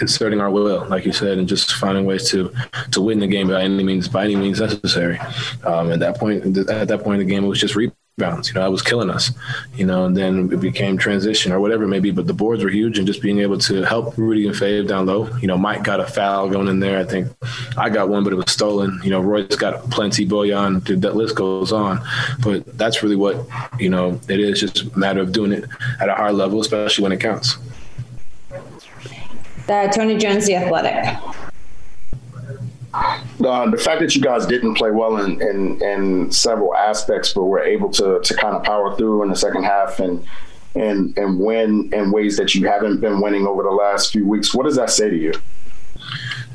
inserting our will, like you said, and just finding ways to to win the game by any means by any means necessary. Um, at that point, at that point in the game, it was just bounce. You know, I was killing us. You know, and then it became transition or whatever it may be. But the boards were huge, and just being able to help Rudy and Fave down low. You know, Mike got a foul going in there. I think I got one, but it was stolen. You know, Royce got plenty. Bojan. That list goes on. But that's really what you know. It is just a matter of doing it at a high level, especially when it counts. Uh, Tony Jones, the Athletic. Uh, the fact that you guys didn't play well in, in, in several aspects, but were able to to kind of power through in the second half and and and win in ways that you haven't been winning over the last few weeks. What does that say to you?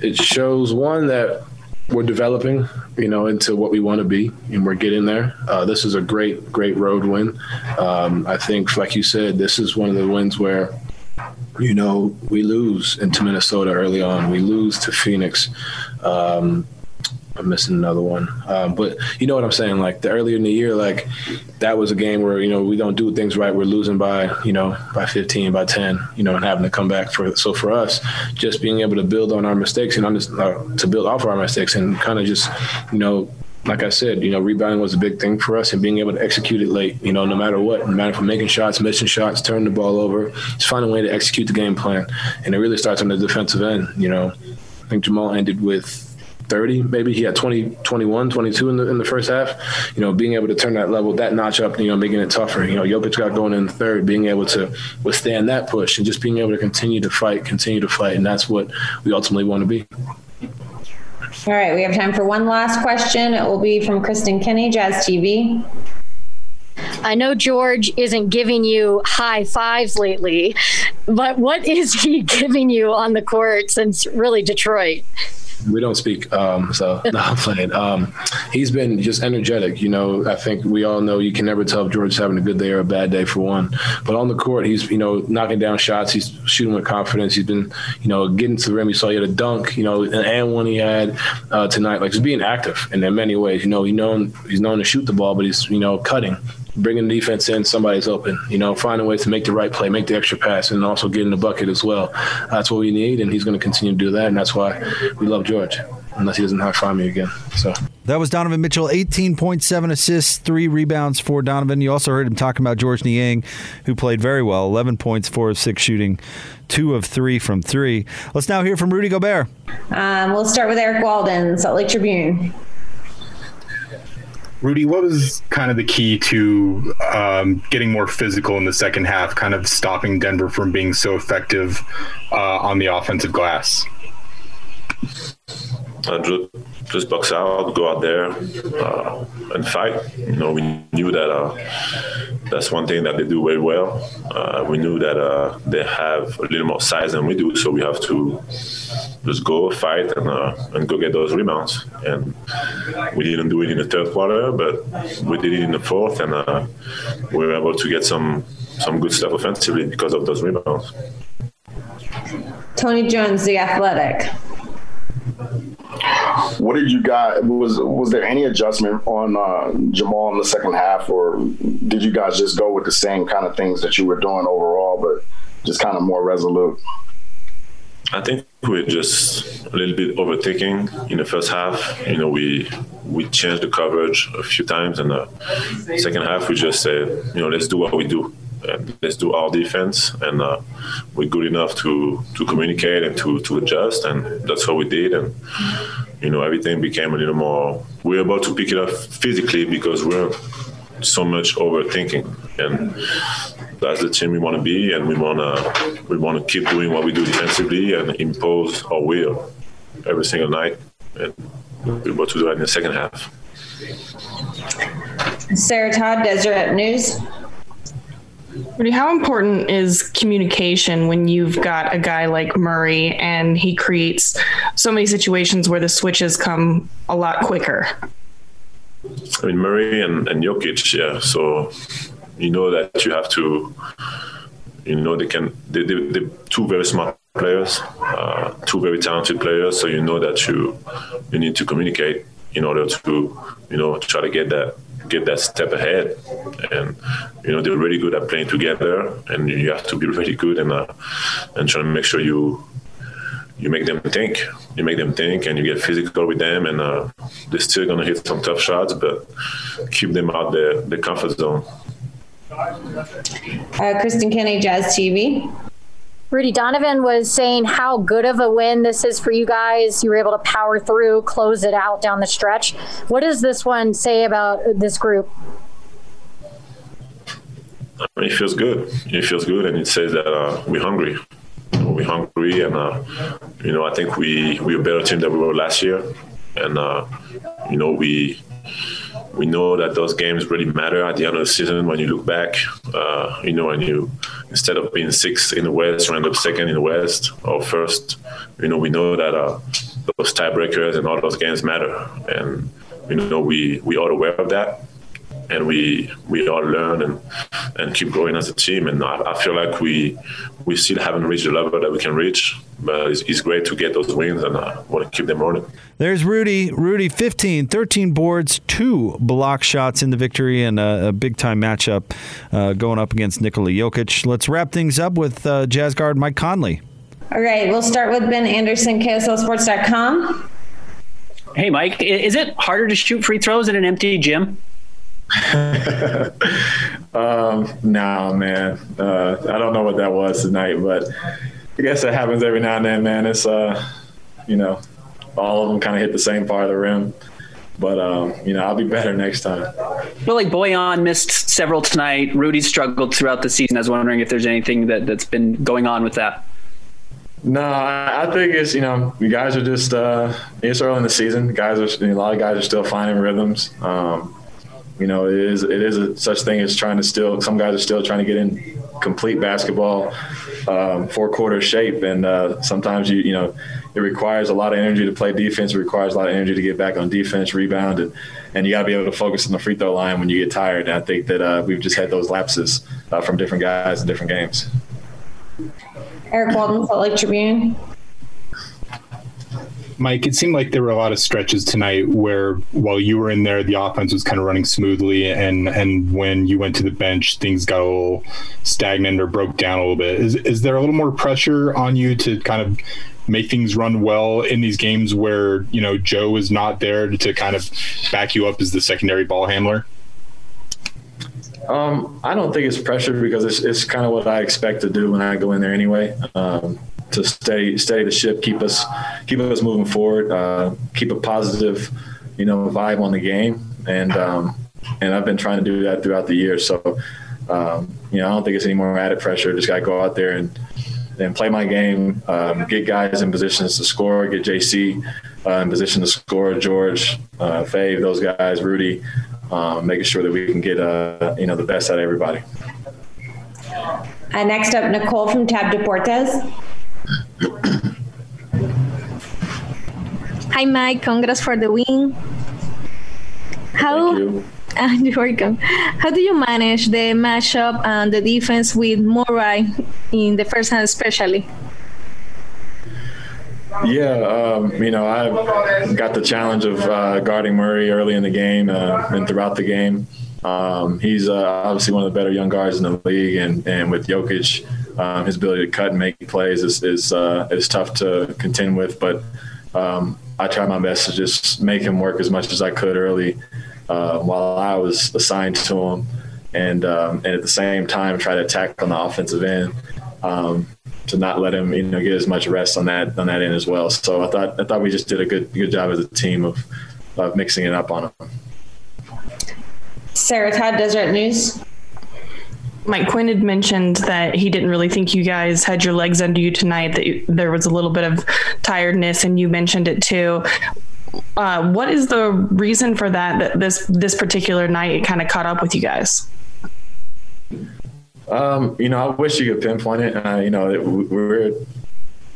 It shows one that we're developing, you know, into what we want to be, and we're getting there. Uh, this is a great, great road win. Um, I think, like you said, this is one of the wins where you know, we lose into Minnesota early on. We lose to Phoenix. Um, I'm missing another one. Um, but you know what I'm saying? Like the earlier in the year, like that was a game where you know we don't do things right. We're losing by you know by 15, by 10, you know, and having to come back for. So for us, just being able to build on our mistakes and uh, to build off our mistakes and kind of just you know like I said, you know, rebounding was a big thing for us and being able to execute it late, you know, no matter what, no matter if we're making shots, missing shots, turning the ball over, just find a way to execute the game plan. And it really starts on the defensive end, you know. I think Jamal ended with 30, maybe he had 20, 21, 22 in the, in the first half. You know, being able to turn that level, that notch up, you know, making it tougher. You know, Jokic got going in the third, being able to withstand that push and just being able to continue to fight, continue to fight. And that's what we ultimately want to be. All right, we have time for one last question. It will be from Kristen Kenny, Jazz TV. I know George isn't giving you high fives lately, but what is he giving you on the court since really Detroit? we don't speak. Um, so no, I'm playing. Um, he's been just energetic. You know, I think we all know you can never tell if George's having a good day or a bad day for one. But on the court, he's you know knocking down shots. He's shooting with confidence. He's been you know getting to the rim. You saw he had a dunk. You know, and one he had uh, tonight. Like just being active and in many ways. You know, he known he's known to shoot the ball, but he's you know cutting bringing the defense in, somebody's open. You know, finding ways to make the right play, make the extra pass, and also get in the bucket as well. That's what we need, and he's going to continue to do that, and that's why we love George. Unless he doesn't have to find me again. So that was Donovan Mitchell, 18.7 assists, three rebounds for Donovan. You also heard him talking about George Niang, who played very well, 11 points, four of six shooting, two of three from three. Let's now hear from Rudy Gobert. Um, we'll start with Eric Walden, Salt Lake Tribune. Rudy, what was kind of the key to um, getting more physical in the second half, kind of stopping Denver from being so effective uh, on the offensive glass? Uh, just, box out, go out there uh, and fight. You know, we knew that uh, that's one thing that they do very well. Uh, we knew that uh, they have a little more size than we do, so we have to just go fight and uh, and go get those rebounds. And we didn't do it in the third quarter, but we did it in the fourth, and we were able to get some some good stuff offensively because of those rebounds. Tony Jones, the Athletic. What did you guys was was there any adjustment on uh, Jamal in the second half, or did you guys just go with the same kind of things that you were doing overall, but just kind of more resolute? I think we're just a little bit overthinking in the first half. You know, we we changed the coverage a few times, and the second half we just said, you know, let's do what we do and let's do our defense. And uh, we're good enough to to communicate and to to adjust, and that's what we did. And you know, everything became a little more. We are about to pick it up physically because we're so much overthinking, and that's the team we want to be, and we want to we want to keep doing what we do defensively and impose our will every single night, and we're about to do that in the second half. Sarah Todd, Deseret News. How important is communication when you've got a guy like Murray and he creates so many situations where the switches come a lot quicker? I mean, Murray and, and Jokic, yeah. So you know that you have to, you know, they can, they, they, they're two very smart players, uh, two very talented players. So you know that you, you need to communicate in order to, you know, try to get that get that step ahead. And you know they're really good at playing together, and you have to be really good and uh, and trying to make sure you you make them think. You make them think, and you get physical with them, and uh, they're still gonna hit some tough shots, but keep them out the the comfort zone. Uh, Kristen Kenny, Jazz TV. Rudy Donovan was saying how good of a win this is for you guys. You were able to power through, close it out down the stretch. What does this one say about this group? I mean, it feels good. It feels good, and it says that uh, we're hungry. We're hungry, and uh, you know, I think we we're a better team than we were last year, and uh, you know, we we know that those games really matter at the end of the season when you look back. Uh, you know, and you instead of being sixth in the West, you end up second in the West or first. You know, we know that uh, those tiebreakers and all those games matter, and you know we we are aware of that. And we we all learn and and keep growing as a team. And I, I feel like we we still haven't reached the level that we can reach, but it's, it's great to get those wins, and I want to keep them rolling. There's Rudy. Rudy, 15, 13 boards, two block shots in the victory, and a, a big time matchup uh, going up against Nikola Jokic. Let's wrap things up with uh, Jazz guard Mike Conley. All right, we'll start with Ben Anderson, KSLSports.com. Hey, Mike, is it harder to shoot free throws in an empty gym? um, no, man. Uh, I don't know what that was tonight, but I guess it happens every now and then, man. It's, uh, you know, all of them kind of hit the same part of the rim. But, um, you know, I'll be better next time. Well, like Bojan missed several tonight. Rudy struggled throughout the season. I was wondering if there's anything that, that's been going on with that. No, I think it's you know you guys are just uh, it's early in the season. Guys are a lot of guys are still finding rhythms. Um, you know, it is it is a, such thing as trying to still. Some guys are still trying to get in complete basketball um, four quarter shape, and uh, sometimes you you know it requires a lot of energy to play defense. It requires a lot of energy to get back on defense, rebound, and, and you got to be able to focus on the free throw line when you get tired. And I think that uh, we've just had those lapses uh, from different guys in different games. Eric Walden, Salt Lake Tribune. Mike, it seemed like there were a lot of stretches tonight where while you were in there, the offense was kind of running smoothly, and and when you went to the bench, things got a little stagnant or broke down a little bit. Is is there a little more pressure on you to kind of make things run well in these games where you know Joe is not there to kind of back you up as the secondary ball handler? Um, I don't think it's pressure because it's, it's kind of what I expect to do when I go in there anyway. Um, to steady steady the ship, keep us keep us moving forward, uh, keep a positive, you know, vibe on the game, and um, and I've been trying to do that throughout the year. So, um, you know, I don't think it's any more added pressure. Just got to go out there and and play my game, um, get guys in positions to score, get JC uh, in position to score, George, uh, Fave, those guys, Rudy, um, making sure that we can get uh, you know the best out of everybody. Uh, next up, Nicole from Tab Deportes. Hi, Mike. Congrats for the win. How? Uh, you're welcome. How do you manage the matchup and the defense with Murray in the first hand, especially? Yeah, um, you know, I got the challenge of uh, guarding Murray early in the game uh, and throughout the game. Um, he's uh, obviously one of the better young guards in the league, and, and with Jokic, um, his ability to cut and make plays is is, uh, is tough to contend with. But um, I tried my best to just make him work as much as I could early uh, while I was assigned to him, and um, and at the same time try to attack on the offensive end. Um, to not let him, you know, get as much rest on that on that end as well. So I thought I thought we just did a good good job as a team of of mixing it up on him. Sarah Todd, Deseret News. Mike Quin had mentioned that he didn't really think you guys had your legs under you tonight. That you, there was a little bit of tiredness, and you mentioned it too. Uh, what is the reason for that? That this this particular night it kind of caught up with you guys. Um, you know, I wish you could pinpoint it. Uh, you know, we're,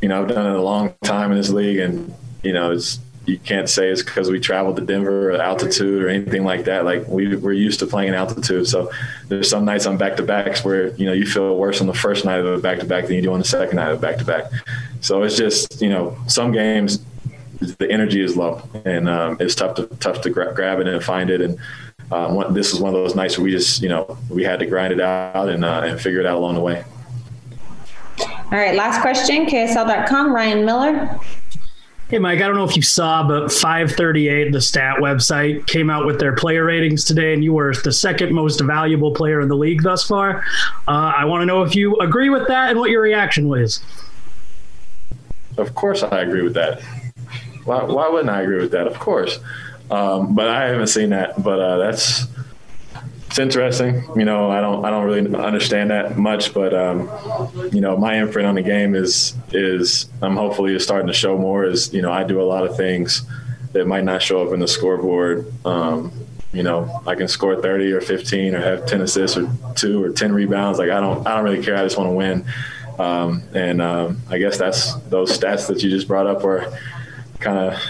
you know, I've done it a long time in this league, and you know, it's you can't say it's because we traveled to Denver or altitude or anything like that. Like we we're used to playing in altitude, so there's some nights on back to backs where you know you feel worse on the first night of a back to back than you do on the second night of back to back. So it's just you know some games the energy is low and um, it's tough to tough to gra- grab it and find it and. Um, this is one of those nights where we just, you know, we had to grind it out and, uh, and figure it out along the way. All right, last question, KSL.com, Ryan Miller. Hey, Mike, I don't know if you saw, but 538, the stat website, came out with their player ratings today, and you were the second most valuable player in the league thus far. Uh, I want to know if you agree with that and what your reaction was. Of course, I agree with that. Why, why wouldn't I agree with that? Of course. Um, but I haven't seen that. But uh, that's it's interesting. You know, I don't I don't really understand that much, but um, you know, my imprint on the game is is I'm hopefully is starting to show more. Is you know, I do a lot of things that might not show up in the scoreboard. Um, you know, I can score 30 or 15 or have 10 assists or two or 10 rebounds. Like I don't I don't really care. I just want to win. Um, and um, I guess that's those stats that you just brought up are kind of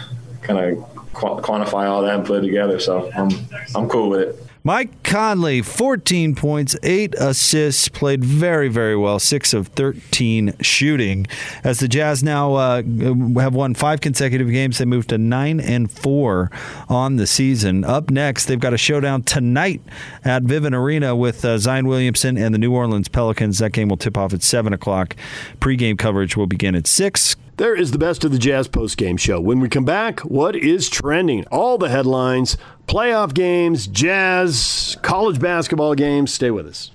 kind of quantify all that and put it together. So I'm I'm cool with it. Mike Conley, 14 points, 8 assists, played very, very well, 6 of 13 shooting. As the Jazz now uh, have won five consecutive games, they moved to 9 and 4 on the season. Up next, they've got a showdown tonight at Vivint Arena with uh, Zion Williamson and the New Orleans Pelicans. That game will tip off at 7 o'clock. Pre-game coverage will begin at 6. There is the best of the Jazz post-game show. When we come back, what is trending? All the headlines, playoff games, Jazz, college basketball games. Stay with us.